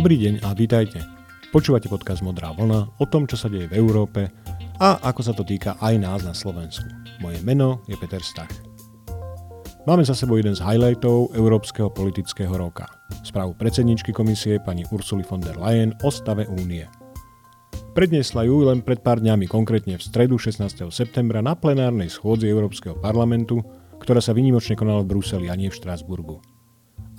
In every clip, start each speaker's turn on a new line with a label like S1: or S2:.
S1: Dobrý deň a vítajte. Počúvate podcast Modrá vlna o tom, čo sa deje v Európe a ako sa to týka aj nás na Slovensku. Moje meno je Peter Stach. Máme za sebou jeden z highlightov Európskeho politického roka. Správu predsedničky komisie pani Ursuly von der Leyen o stave únie. Predniesla ju len pred pár dňami, konkrétne v stredu 16. septembra na plenárnej schôdzi Európskeho parlamentu, ktorá sa vynimočne konala v Bruseli a nie v Štrásburgu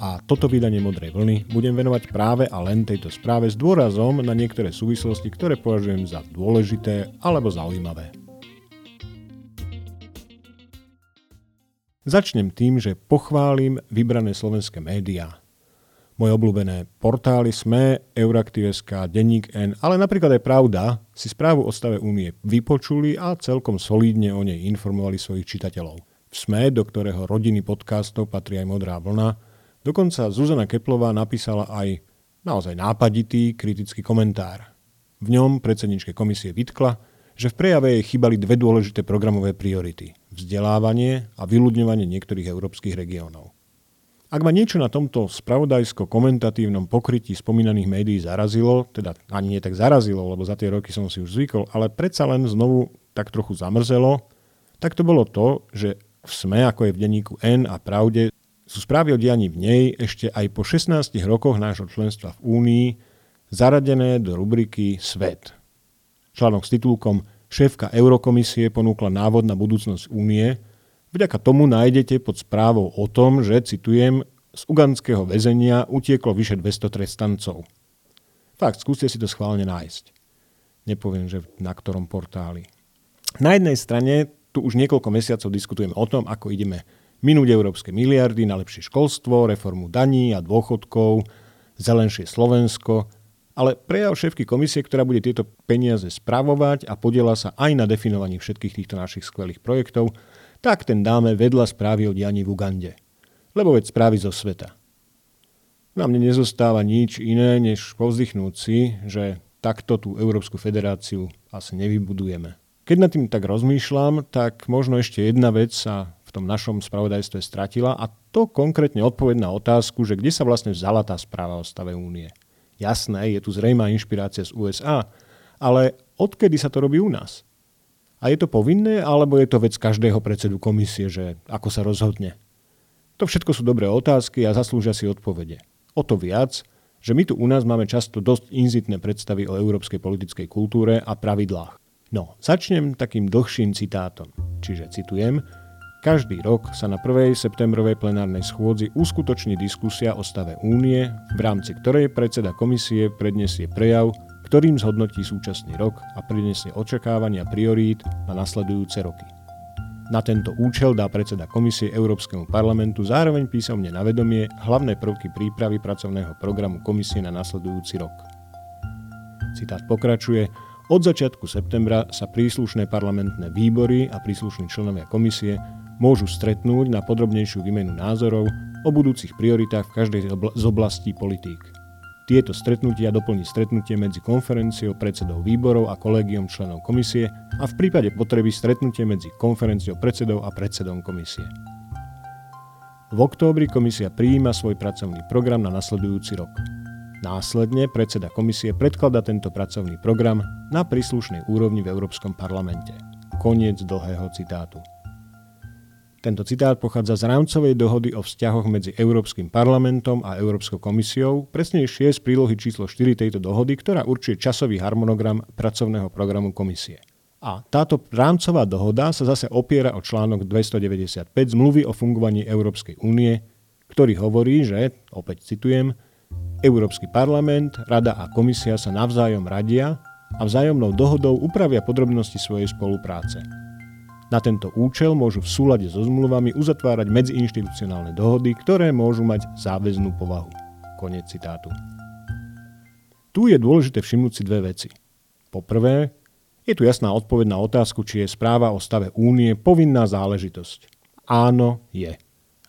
S1: a toto vydanie Modrej vlny budem venovať práve a len tejto správe s dôrazom na niektoré súvislosti, ktoré považujem za dôležité alebo zaujímavé. Začnem tým, že pochválim vybrané slovenské médiá. Moje obľúbené portály SME, Euraktiv.sk, Denník N, ale napríklad aj Pravda si správu o stave únie vypočuli a celkom solídne o nej informovali svojich čitateľov. V SME, do ktorého rodiny podcastov patrí aj Modrá vlna, Dokonca Zuzana Keplová napísala aj naozaj nápaditý kritický komentár. V ňom predsedničke komisie vytkla, že v prejave jej chýbali dve dôležité programové priority – vzdelávanie a vyľudňovanie niektorých európskych regiónov. Ak ma niečo na tomto spravodajsko-komentatívnom pokrytí spomínaných médií zarazilo, teda ani nie tak zarazilo, lebo za tie roky som si už zvykol, ale predsa len znovu tak trochu zamrzelo, tak to bolo to, že v SME, ako je v denníku N a Pravde, sú správy o dianí v nej ešte aj po 16 rokoch nášho členstva v Únii zaradené do rubriky Svet. Článok s titulkom Šéfka Eurokomisie ponúkla návod na budúcnosť Únie. Vďaka tomu nájdete pod správou o tom, že, citujem, z ugandského väzenia utieklo vyše 200 trestancov. Fakt, skúste si to schválne nájsť. Nepoviem, že na ktorom portáli. Na jednej strane tu už niekoľko mesiacov diskutujeme o tom, ako ideme minúť európske miliardy na lepšie školstvo, reformu daní a dôchodkov, zelenšie Slovensko, ale prejav šéfky komisie, ktorá bude tieto peniaze spravovať a podiela sa aj na definovaní všetkých týchto našich skvelých projektov, tak ten dáme vedľa správy o dianí v Ugande. Lebo veď správy zo sveta. Na mne nezostáva nič iné, než povzdychnúť si, že takto tú Európsku federáciu asi nevybudujeme. Keď nad tým tak rozmýšľam, tak možno ešte jedna vec sa v tom našom spravodajstve stratila a to konkrétne odpoveď na otázku, že kde sa vlastne vzala tá správa o stave únie. Jasné, je tu zrejmá inšpirácia z USA, ale odkedy sa to robí u nás? A je to povinné, alebo je to vec každého predsedu komisie, že ako sa rozhodne? To všetko sú dobré otázky a zaslúžia si odpovede. O to viac, že my tu u nás máme často dosť inzitné predstavy o európskej politickej kultúre a pravidlách. No, začnem takým dlhším citátom. Čiže citujem, každý rok sa na 1. septembrovej plenárnej schôdzi uskutoční diskusia o stave únie, v rámci ktorej predseda komisie predniesie prejav, ktorým zhodnotí súčasný rok a predniesie očakávania priorít na nasledujúce roky. Na tento účel dá predseda komisie Európskemu parlamentu zároveň písomne na vedomie hlavné prvky prípravy pracovného programu komisie na nasledujúci rok. Citát pokračuje, od začiatku septembra sa príslušné parlamentné výbory a príslušní členovia komisie môžu stretnúť na podrobnejšiu výmenu názorov o budúcich prioritách v každej z oblastí politík. Tieto stretnutia doplní stretnutie medzi konferenciou predsedov výborov a kolegiom členov komisie a v prípade potreby stretnutie medzi konferenciou predsedov a predsedom komisie. V októbri komisia prijíma svoj pracovný program na nasledujúci rok. Následne predseda komisie predklada tento pracovný program na príslušnej úrovni v Európskom parlamente. Koniec dlhého citátu. Tento citát pochádza z rámcovej dohody o vzťahoch medzi Európskym parlamentom a Európskou komisiou, presnejšie z prílohy číslo 4 tejto dohody, ktorá určuje časový harmonogram pracovného programu komisie. A táto rámcová dohoda sa zase opiera o článok 295 zmluvy o fungovaní Európskej únie, ktorý hovorí, že, opäť citujem, Európsky parlament, Rada a komisia sa navzájom radia a vzájomnou dohodou upravia podrobnosti svojej spolupráce. Na tento účel môžu v súlade so zmluvami uzatvárať medziinštitucionálne dohody, ktoré môžu mať záväznú povahu. Konec citátu. Tu je dôležité všimnúť si dve veci. Poprvé, je tu jasná odpoveď na otázku, či je správa o stave únie povinná záležitosť. Áno, je.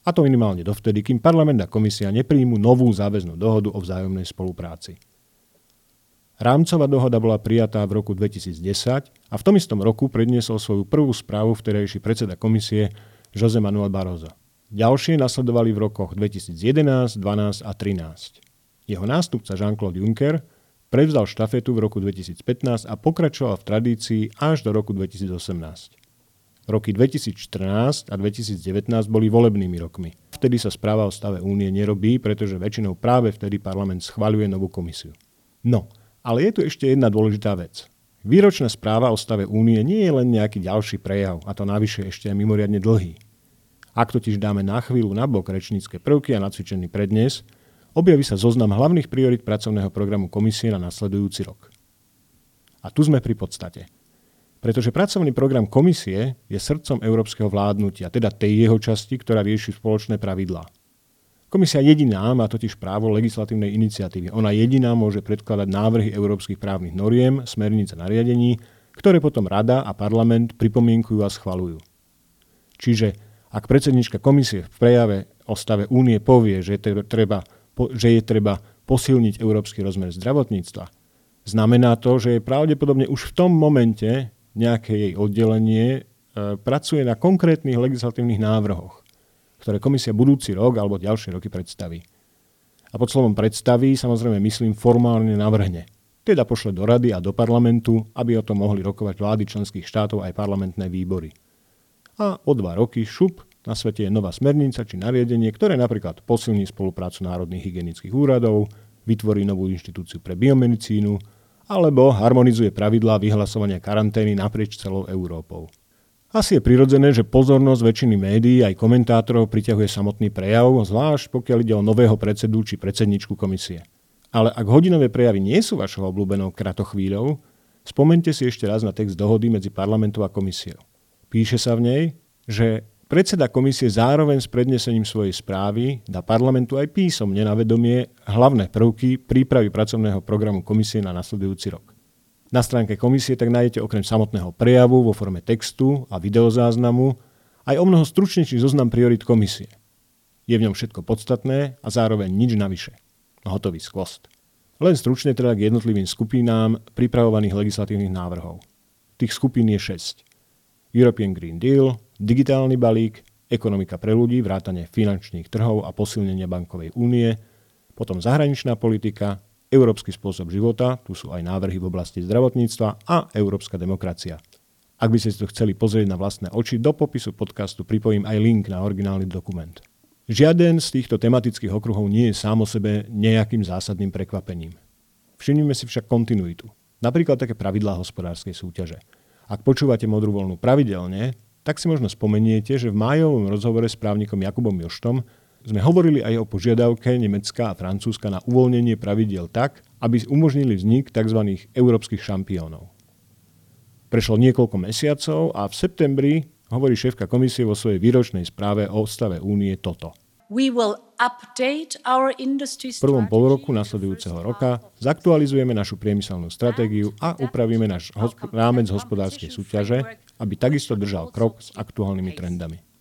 S1: A to minimálne dovtedy, kým parlament a komisia nepríjmu novú záväznú dohodu o vzájomnej spolupráci. Rámcová dohoda bola prijatá v roku 2010 a v tom istom roku predniesol svoju prvú správu vtedajší predseda komisie Jose Manuel Barroso. Ďalšie nasledovali v rokoch 2011, 12 a 13. Jeho nástupca Jean-Claude Juncker prevzal štafetu v roku 2015 a pokračoval v tradícii až do roku 2018. Roky 2014 a 2019 boli volebnými rokmi. Vtedy sa správa o stave únie nerobí, pretože väčšinou práve vtedy parlament schvaľuje novú komisiu. No, ale je tu ešte jedna dôležitá vec. Výročná správa o stave únie nie je len nejaký ďalší prejav, a to navyše ešte aj mimoriadne dlhý. Ak totiž dáme na chvíľu nabok rečnícke prvky a nacvičený prednes, objaví sa zoznam hlavných priorit pracovného programu komisie na nasledujúci rok. A tu sme pri podstate – pretože pracovný program komisie je srdcom európskeho vládnutia, teda tej jeho časti, ktorá rieši spoločné pravidlá. Komisia jediná má totiž právo legislatívnej iniciatívy. Ona jediná môže predkladať návrhy európskych právnych noriem, smerníc a nariadení, ktoré potom Rada a parlament pripomienkujú a schvalujú. Čiže ak predsednička komisie v prejave o stave únie povie, že je treba, že je treba posilniť európsky rozmer zdravotníctva, znamená to, že je pravdepodobne už v tom momente nejaké jej oddelenie e, pracuje na konkrétnych legislatívnych návrhoch, ktoré komisia budúci rok alebo ďalšie roky predstaví. A pod slovom predstaví samozrejme myslím formálne navrhne. Teda pošle do rady a do parlamentu, aby o tom mohli rokovať vlády členských štátov aj parlamentné výbory. A o dva roky šup na svete je nová smernica či nariadenie, ktoré napríklad posilní spoluprácu národných hygienických úradov, vytvorí novú inštitúciu pre biomedicínu, alebo harmonizuje pravidlá vyhlasovania karantény naprieč celou Európou. Asi je prirodzené, že pozornosť väčšiny médií aj komentátorov priťahuje samotný prejav, zvlášť pokiaľ ide o nového predsedu či predsedničku komisie. Ale ak hodinové prejavy nie sú vašou obľúbenou kratochvíľou, spomente si ešte raz na text dohody medzi parlamentom a komisiou. Píše sa v nej, že Predseda komisie zároveň s prednesením svojej správy dá parlamentu aj písomne na vedomie hlavné prvky prípravy pracovného programu komisie na nasledujúci rok. Na stránke komisie tak nájdete okrem samotného prejavu vo forme textu a videozáznamu aj o mnoho stručnejší zoznam priorit komisie. Je v ňom všetko podstatné a zároveň nič navyše. Hotový skvost. Len stručne teda k jednotlivým skupinám pripravovaných legislatívnych návrhov. Tých skupín je 6. European Green Deal, digitálny balík, ekonomika pre ľudí, vrátanie finančných trhov a posilnenie bankovej únie, potom zahraničná politika, európsky spôsob života, tu sú aj návrhy v oblasti zdravotníctva a európska demokracia. Ak by ste si to chceli pozrieť na vlastné oči, do popisu podcastu pripojím aj link na originálny dokument. Žiaden z týchto tematických okruhov nie je sám o sebe nejakým zásadným prekvapením. Všimnime si však kontinuitu. Napríklad také pravidlá hospodárskej súťaže. Ak počúvate modrú voľnu pravidelne, tak si možno spomeniete, že v májovom rozhovore s právnikom Jakubom Joštom sme hovorili aj o požiadavke Nemecka a Francúzska na uvoľnenie pravidiel tak, aby umožnili vznik tzv. európskych šampiónov. Prešlo niekoľko mesiacov a v septembri hovorí šéfka komisie vo svojej výročnej správe o stave únie toto – v prvom polroku nasledujúceho roka zaktualizujeme našu priemyselnú stratégiu a upravíme náš hosp- rámec hospodárskej súťaže, aby takisto držal krok s aktuálnymi trendami.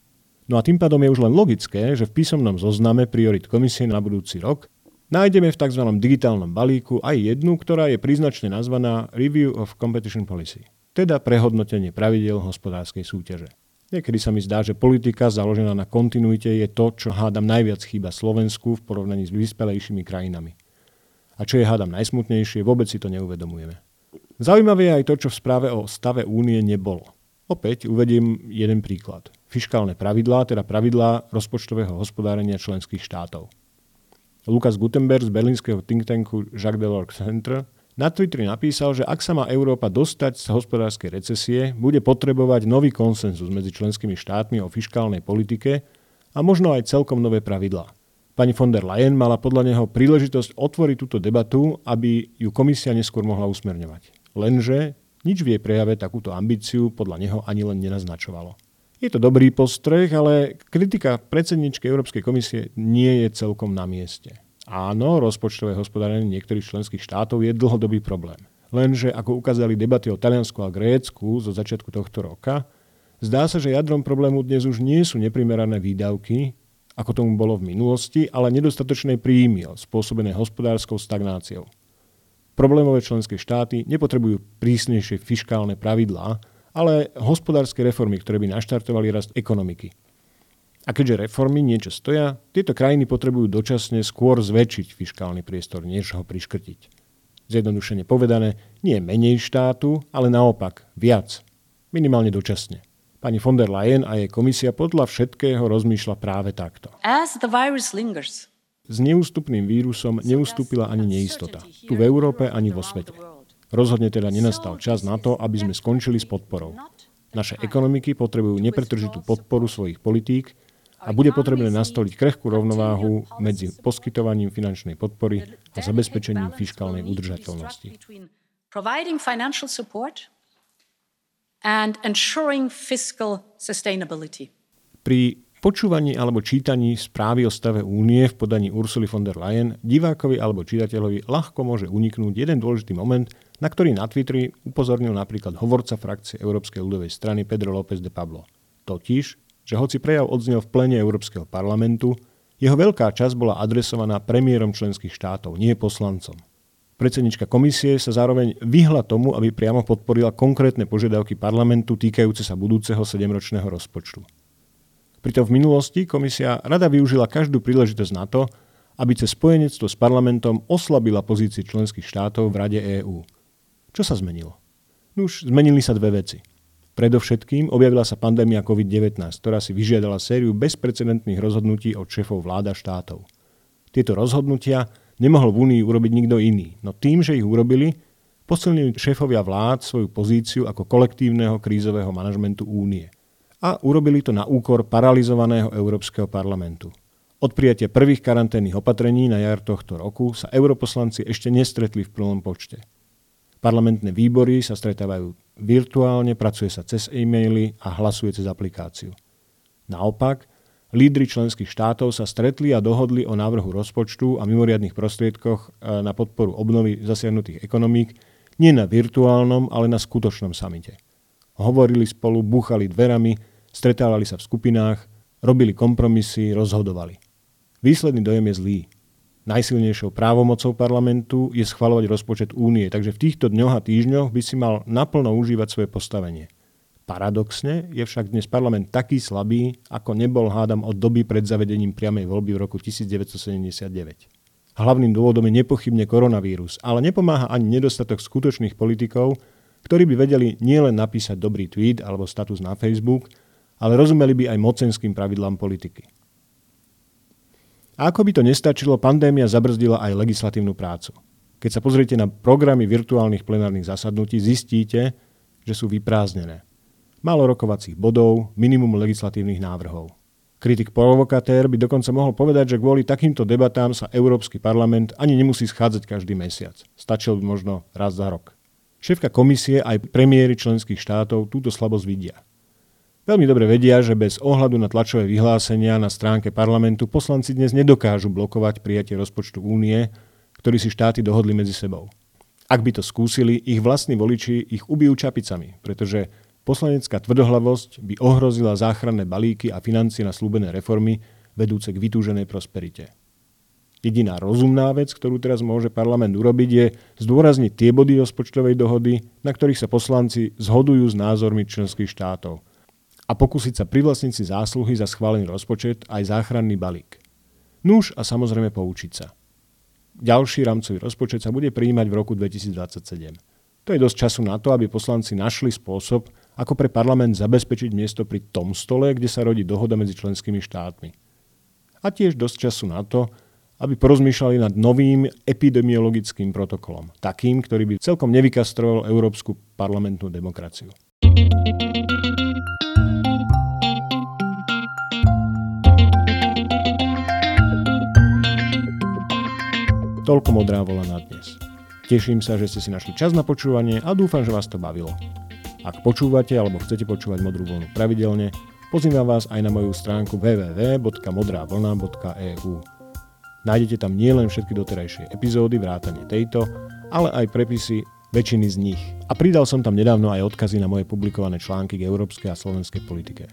S1: No a tým pádom je už len logické, že v písomnom zozname priorit komisie na budúci rok nájdeme v tzv. digitálnom balíku aj jednu, ktorá je príznačne nazvaná Review of Competition Policy, teda prehodnotenie pravidel hospodárskej súťaže. Niekedy sa mi zdá, že politika založená na kontinuite je to, čo hádam najviac chýba Slovensku v porovnaní s vyspelejšími krajinami. A čo je hádam najsmutnejšie, vôbec si to neuvedomujeme. Zaujímavé je aj to, čo v správe o stave únie nebolo. Opäť uvediem jeden príklad. Fiškálne pravidlá, teda pravidlá rozpočtového hospodárenia členských štátov. Lukas Gutenberg z berlínskeho think tanku Jacques Delors Center na Twitteri napísal, že ak sa má Európa dostať z hospodárskej recesie, bude potrebovať nový konsenzus medzi členskými štátmi o fiskálnej politike a možno aj celkom nové pravidlá. Pani von der Leyen mala podľa neho príležitosť otvoriť túto debatu, aby ju komisia neskôr mohla usmerňovať. Lenže nič v jej prejave takúto ambíciu podľa neho ani len nenaznačovalo. Je to dobrý postreh, ale kritika predsedničky Európskej komisie nie je celkom na mieste. Áno, rozpočtové hospodárenie niektorých členských štátov je dlhodobý problém. Lenže, ako ukázali debaty o Taliansku a Grécku zo začiatku tohto roka, zdá sa, že jadrom problému dnes už nie sú neprimerané výdavky, ako tomu bolo v minulosti, ale nedostatočné príjmy spôsobené hospodárskou stagnáciou. Problémové členské štáty nepotrebujú prísnejšie fiškálne pravidlá, ale hospodárske reformy, ktoré by naštartovali rast ekonomiky. A keďže reformy niečo stoja, tieto krajiny potrebujú dočasne skôr zväčšiť fiskálny priestor, než ho priškrtiť. Zjednodušene povedané, nie menej štátu, ale naopak viac. Minimálne dočasne. Pani von der Leyen a jej komisia podľa všetkého rozmýšľa práve takto. As the virus lingers, s neústupným vírusom neustúpila ani neistota. Tu v Európe, ani vo svete. Rozhodne teda nenastal čas na to, aby sme skončili s podporou. Naše ekonomiky potrebujú nepretržitú podporu svojich politík a bude potrebné nastoliť krehkú rovnováhu medzi poskytovaním finančnej podpory a zabezpečením fiskálnej udržateľnosti. Pri počúvaní alebo čítaní správy o stave únie v podaní Ursuly von der Leyen divákovi alebo čitateľovi ľahko môže uniknúť jeden dôležitý moment, na ktorý na Twitteri upozornil napríklad hovorca frakcie Európskej ľudovej strany Pedro López de Pablo. Totiž, že hoci prejav odznel v plene Európskeho parlamentu, jeho veľká časť bola adresovaná premiérom členských štátov, nie poslancom. Predsednička komisie sa zároveň vyhla tomu, aby priamo podporila konkrétne požiadavky parlamentu týkajúce sa budúceho 7-ročného rozpočtu. Pritom v minulosti komisia rada využila každú príležitosť na to, aby cez spojenectvo s parlamentom oslabila pozície členských štátov v Rade EÚ. Čo sa zmenilo? No už zmenili sa dve veci. Predovšetkým objavila sa pandémia COVID-19, ktorá si vyžiadala sériu bezprecedentných rozhodnutí od šéfov vláda štátov. Tieto rozhodnutia nemohol v Únii urobiť nikto iný, no tým, že ich urobili, posilnili šéfovia vlád svoju pozíciu ako kolektívneho krízového manažmentu Únie. A urobili to na úkor paralizovaného Európskeho parlamentu. Od prijatia prvých karanténnych opatrení na jar tohto roku sa europoslanci ešte nestretli v plnom počte. Parlamentné výbory sa stretávajú virtuálne, pracuje sa cez e-maily a hlasuje cez aplikáciu. Naopak, lídry členských štátov sa stretli a dohodli o návrhu rozpočtu a mimoriadných prostriedkoch e, na podporu obnovy zasiahnutých ekonomík nie na virtuálnom, ale na skutočnom samite. Hovorili spolu, búchali dverami, stretávali sa v skupinách, robili kompromisy, rozhodovali. Výsledný dojem je zlý najsilnejšou právomocou parlamentu je schvalovať rozpočet únie, takže v týchto dňoch a týždňoch by si mal naplno užívať svoje postavenie. Paradoxne je však dnes parlament taký slabý, ako nebol hádam od doby pred zavedením priamej voľby v roku 1979. Hlavným dôvodom je nepochybne koronavírus, ale nepomáha ani nedostatok skutočných politikov, ktorí by vedeli nielen napísať dobrý tweet alebo status na Facebook, ale rozumeli by aj mocenským pravidlám politiky. A ako by to nestačilo, pandémia zabrzdila aj legislatívnu prácu. Keď sa pozriete na programy virtuálnych plenárnych zasadnutí, zistíte, že sú vyprázdnené. Málo rokovacích bodov, minimum legislatívnych návrhov. Kritik provokatér by dokonca mohol povedať, že kvôli takýmto debatám sa Európsky parlament ani nemusí schádzať každý mesiac. Stačil by možno raz za rok. Šéfka komisie aj premiéry členských štátov túto slabosť vidia. Veľmi dobre vedia, že bez ohľadu na tlačové vyhlásenia na stránke parlamentu poslanci dnes nedokážu blokovať prijatie rozpočtu únie, ktorý si štáty dohodli medzi sebou. Ak by to skúsili, ich vlastní voliči ich ubijú čapicami, pretože poslanecká tvrdohlavosť by ohrozila záchranné balíky a financie na slúbené reformy vedúce k vytúženej prosperite. Jediná rozumná vec, ktorú teraz môže parlament urobiť, je zdôrazniť tie body rozpočtovej dohody, na ktorých sa poslanci zhodujú s názormi členských štátov – a pokúsiť sa privlastniť si zásluhy za schválený rozpočet aj záchranný balík. Nuž a samozrejme poučiť sa. Ďalší rámcový rozpočet sa bude prijímať v roku 2027. To je dosť času na to, aby poslanci našli spôsob, ako pre parlament zabezpečiť miesto pri tom stole, kde sa rodí dohoda medzi členskými štátmi. A tiež dosť času na to, aby porozmýšľali nad novým epidemiologickým protokolom, takým, ktorý by celkom nevykastroval európsku parlamentnú demokraciu. Toľko modrá vola na dnes. Teším sa, že ste si našli čas na počúvanie a dúfam, že vás to bavilo. Ak počúvate alebo chcete počúvať modrú vlnu pravidelne, pozývam vás aj na moju stránku www.modravlna.eu. Nájdete tam nielen všetky doterajšie epizódy, vrátane tejto, ale aj prepisy väčšiny z nich. A pridal som tam nedávno aj odkazy na moje publikované články k európskej a slovenskej politike.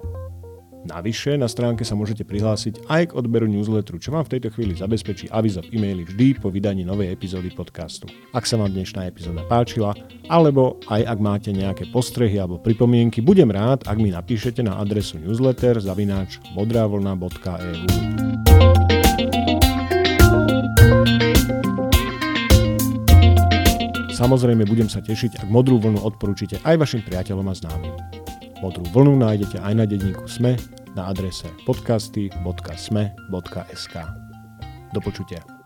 S1: Navyše na stránke sa môžete prihlásiť aj k odberu newsletteru, čo vám v tejto chvíli zabezpečí avizo v e-maili vždy po vydaní novej epizódy podcastu. Ak sa vám dnešná epizóda páčila, alebo aj ak máte nejaké postrehy alebo pripomienky, budem rád, ak mi napíšete na adresu newsletter zavináč modravlna.eu. Samozrejme budem sa tešiť, ak modrú vlnu odporúčite aj vašim priateľom a známym. Modrú vlnu nájdete aj na denníku SME na adrese podcasty.sme.sk. Do počutia.